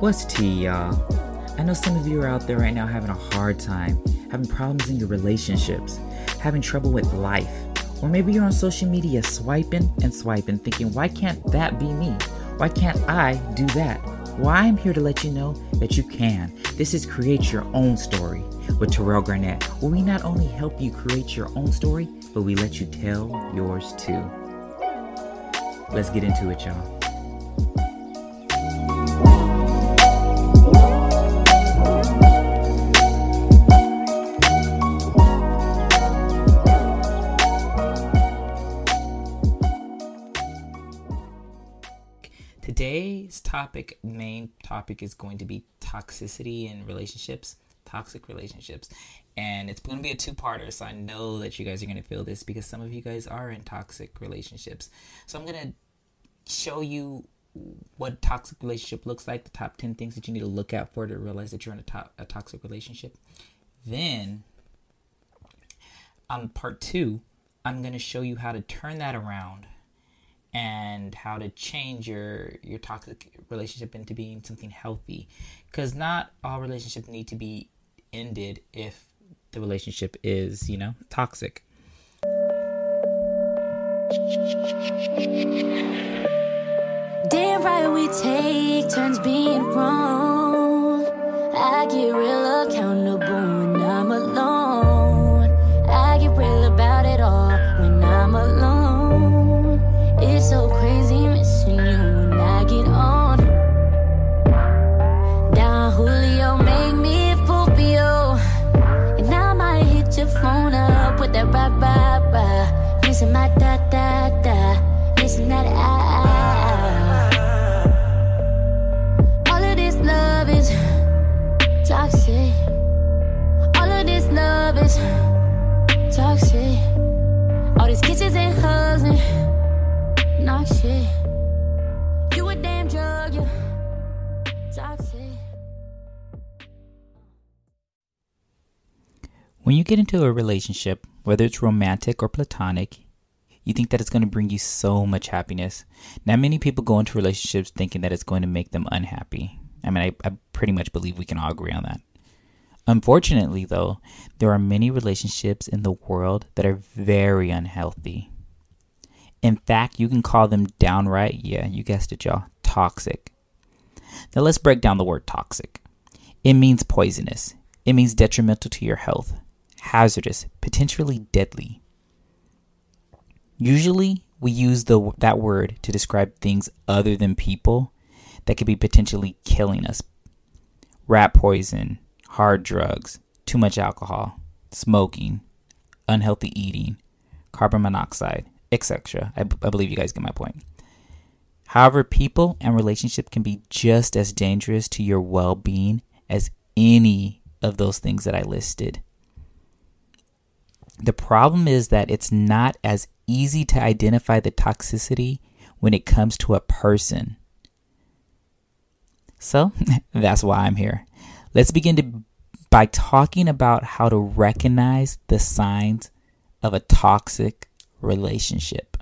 What's tea, y'all? I know some of you are out there right now having a hard time, having problems in your relationships, having trouble with life, or maybe you're on social media swiping and swiping, thinking, why can't that be me? Why can't I do that? Well, I'm here to let you know that you can. This is Create Your Own Story with Terrell Garnett, where we not only help you create your own story, but we let you tell yours too. Let's get into it, y'all. Topic, main topic, is going to be toxicity in relationships, toxic relationships. And it's going to be a two parter. So I know that you guys are going to feel this because some of you guys are in toxic relationships. So I'm going to show you what toxic relationship looks like, the top 10 things that you need to look out for to realize that you're in a, to- a toxic relationship. Then, on part two, I'm going to show you how to turn that around and how to change your your toxic relationship into being something healthy because not all relationships need to be ended if the relationship is you know toxic Damn right we take turns being wrong. I get real accountable when I'm alone. And hugs and shit. You a damn drug, you toxic. when you get into a relationship whether it's romantic or platonic you think that it's going to bring you so much happiness now many people go into relationships thinking that it's going to make them unhappy i mean i, I pretty much believe we can all agree on that Unfortunately, though, there are many relationships in the world that are very unhealthy. In fact, you can call them downright, yeah, you guessed it, y'all, toxic. Now, let's break down the word toxic. It means poisonous, it means detrimental to your health, hazardous, potentially deadly. Usually, we use the, that word to describe things other than people that could be potentially killing us rat poison, hard drugs, too much alcohol, smoking, unhealthy eating, carbon monoxide, etc. I, b- I believe you guys get my point. However, people and relationships can be just as dangerous to your well being as any of those things that I listed. The problem is that it's not as easy to identify the toxicity when it comes to a person. So that's why I'm here. Let's begin to by talking about how to recognize the signs of a toxic relationship.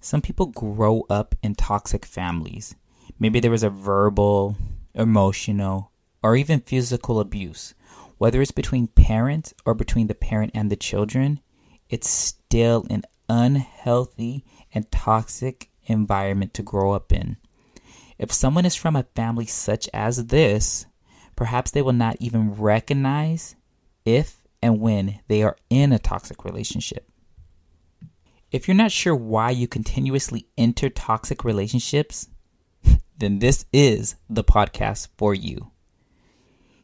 Some people grow up in toxic families. Maybe there was a verbal, emotional, or even physical abuse. Whether it's between parents or between the parent and the children, it's still an unhealthy and toxic environment to grow up in. If someone is from a family such as this, perhaps they will not even recognize if and when they are in a toxic relationship. If you're not sure why you continuously enter toxic relationships, then this is the podcast for you.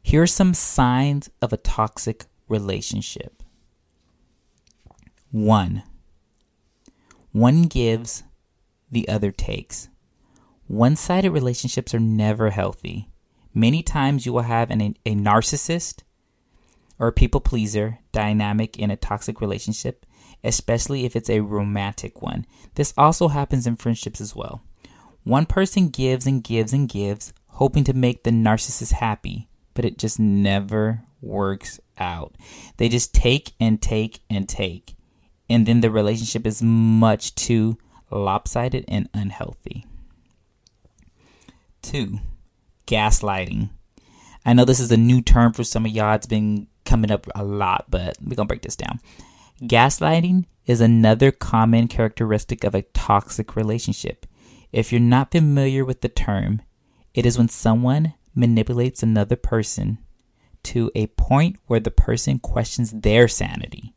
Here are some signs of a toxic relationship. One, one gives, the other takes. One sided relationships are never healthy. Many times you will have an, a narcissist or a people pleaser dynamic in a toxic relationship, especially if it's a romantic one. This also happens in friendships as well. One person gives and gives and gives, hoping to make the narcissist happy, but it just never works out. They just take and take and take. And then the relationship is much too lopsided and unhealthy. Two, gaslighting. I know this is a new term for some of y'all. It's been coming up a lot, but we're going to break this down. Gaslighting is another common characteristic of a toxic relationship. If you're not familiar with the term, it is when someone manipulates another person to a point where the person questions their sanity.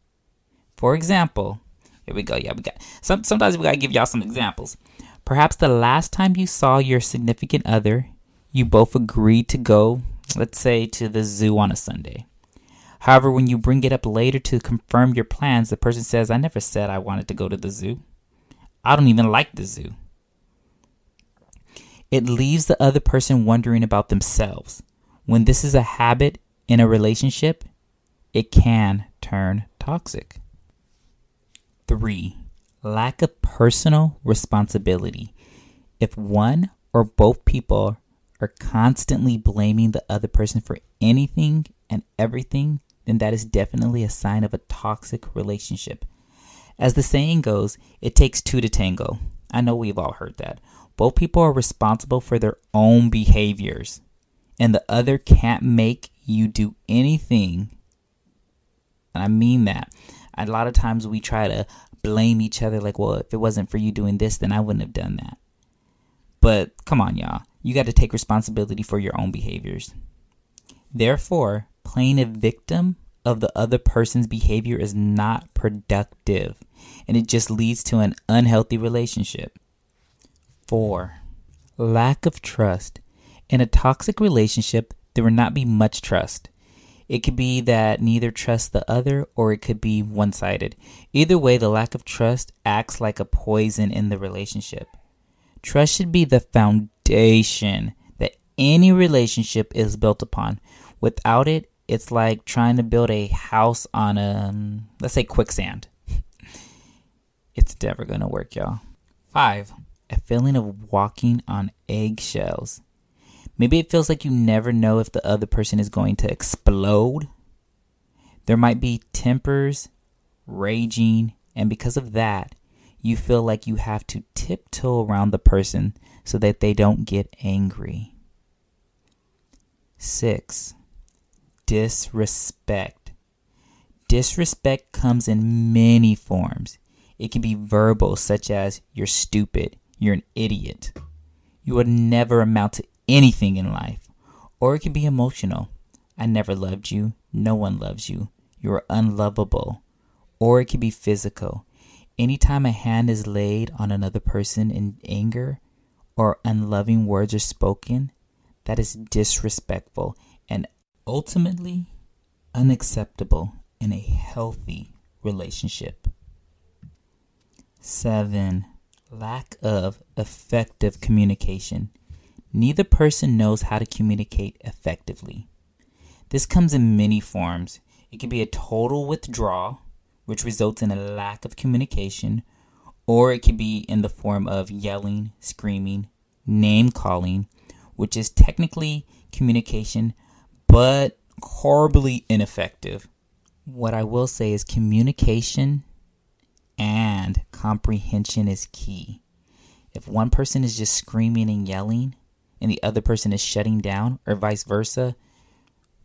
For example, here we go. Yeah, we got some sometimes we gotta give y'all some examples. Perhaps the last time you saw your significant other, you both agree to go, let's say, to the zoo on a Sunday. However, when you bring it up later to confirm your plans, the person says, I never said I wanted to go to the zoo. I don't even like the zoo. It leaves the other person wondering about themselves. When this is a habit in a relationship, it can turn toxic. Three, lack of personal responsibility. If one or both people are constantly blaming the other person for anything and everything, then that is definitely a sign of a toxic relationship. As the saying goes, it takes two to tango. I know we've all heard that. Both people are responsible for their own behaviors, and the other can't make you do anything. And I mean that a lot of times we try to blame each other like, well, if it wasn't for you doing this, then I wouldn't have done that. But come on, y'all. You got to take responsibility for your own behaviors. Therefore, playing a victim of the other person's behavior is not productive and it just leads to an unhealthy relationship. 4. Lack of trust. In a toxic relationship, there will not be much trust. It could be that neither trusts the other, or it could be one sided. Either way, the lack of trust acts like a poison in the relationship. Trust should be the foundation that any relationship is built upon. Without it, it's like trying to build a house on a, let's say, quicksand. it's never going to work, y'all. Five, a feeling of walking on eggshells. Maybe it feels like you never know if the other person is going to explode. There might be tempers, raging, and because of that, you feel like you have to tiptoe around the person so that they don't get angry. 6. Disrespect. Disrespect comes in many forms. It can be verbal, such as, you're stupid, you're an idiot. You would never amount to anything in life. Or it can be emotional. I never loved you. No one loves you. You're unlovable. Or it can be physical. Anytime a hand is laid on another person in anger or unloving words are spoken, that is disrespectful and ultimately unacceptable in a healthy relationship. 7. Lack of effective communication. Neither person knows how to communicate effectively. This comes in many forms. It can be a total withdrawal, which results in a lack of communication, or it can be in the form of yelling, screaming, name calling, which is technically communication, but horribly ineffective. What I will say is communication and comprehension is key. If one person is just screaming and yelling, and the other person is shutting down, or vice versa,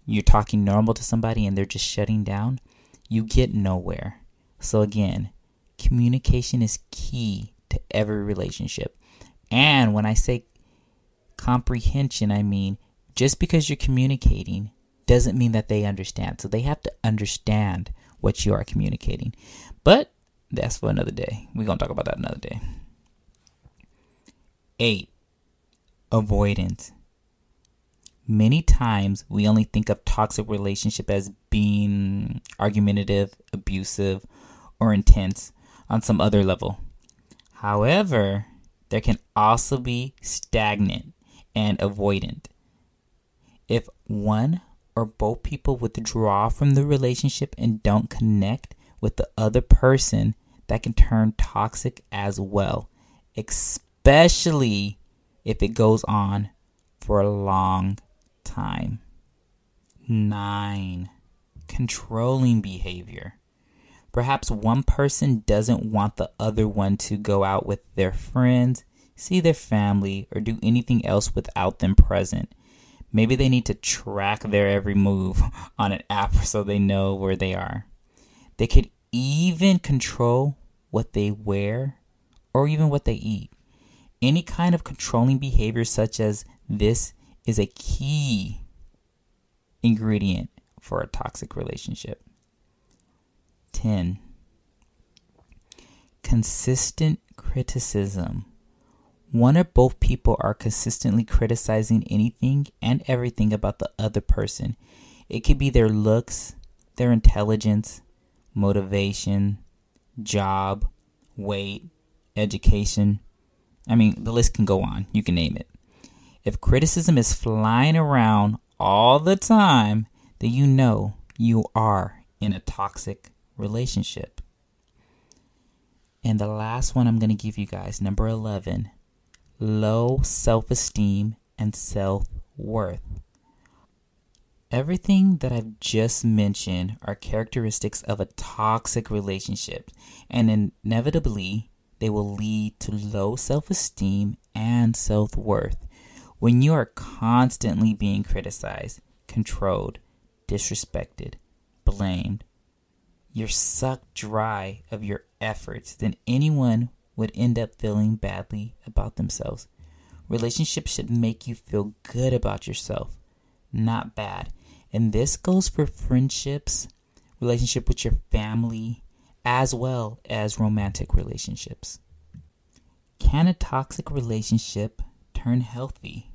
you're talking normal to somebody and they're just shutting down, you get nowhere. So, again, communication is key to every relationship. And when I say comprehension, I mean just because you're communicating doesn't mean that they understand. So, they have to understand what you are communicating. But that's for another day. We're going to talk about that another day. Eight, avoidance. Many times we only think of toxic relationship as being argumentative, abusive, or intense on some other level. However, there can also be stagnant and avoidant. If one or both people withdraw from the relationship and don't connect with the other person, that can turn toxic as well, especially if it goes on for a long time. Nine. controlling behavior. Perhaps one person doesn't want the other one to go out with their friends, see their family, or do anything else without them present. Maybe they need to track their every move on an app so they know where they are. They could even control what they wear or even what they eat. Any kind of controlling behavior, such as this, is a key ingredient for a toxic relationship. 10. Consistent criticism. One or both people are consistently criticizing anything and everything about the other person. It could be their looks, their intelligence, motivation, job, weight, education. I mean, the list can go on. You can name it. If criticism is flying around all the time, then you know you are in a toxic relationship. And the last one I'm going to give you guys, number 11, low self esteem and self worth. Everything that I've just mentioned are characteristics of a toxic relationship, and inevitably, they will lead to low self esteem and self worth. When you are constantly being criticized, controlled, disrespected, blamed, you're sucked dry of your efforts, then anyone would end up feeling badly about themselves. Relationships should make you feel good about yourself, not bad. And this goes for friendships, relationship with your family, as well as romantic relationships. Can a toxic relationship turn healthy?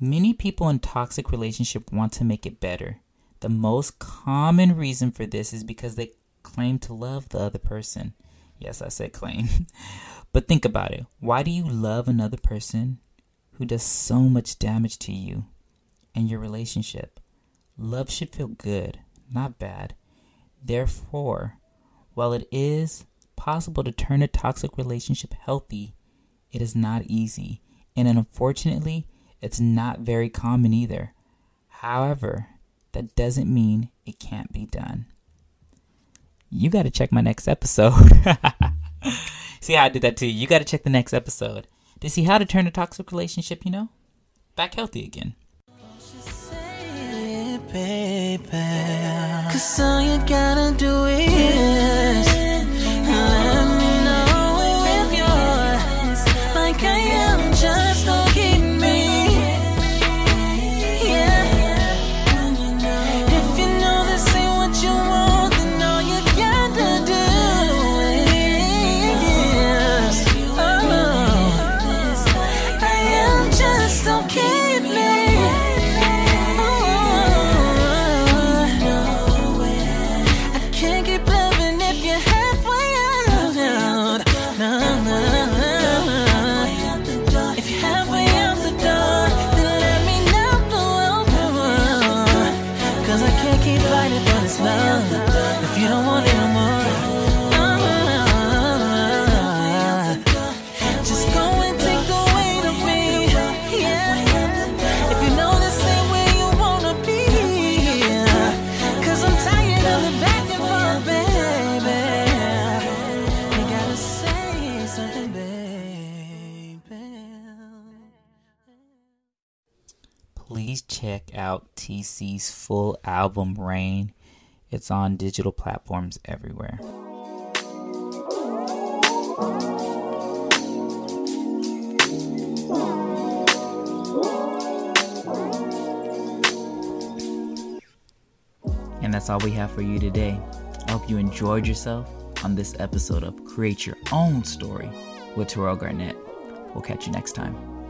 Many people in toxic relationship want to make it better. The most common reason for this is because they claim to love the other person. Yes, I said claim. but think about it. Why do you love another person who does so much damage to you and your relationship? Love should feel good, not bad. Therefore, while it is possible to turn a toxic relationship healthy, it is not easy. And unfortunately, it's not very common either. However, that doesn't mean it can't be done. You got to check my next episode. see how I did that too. You got to check the next episode to see how to turn a toxic relationship, you know, back healthy again. Cause all you gotta do is TC's full album Rain. It's on digital platforms everywhere. And that's all we have for you today. I hope you enjoyed yourself on this episode of Create Your Own Story with Terrell Garnett. We'll catch you next time.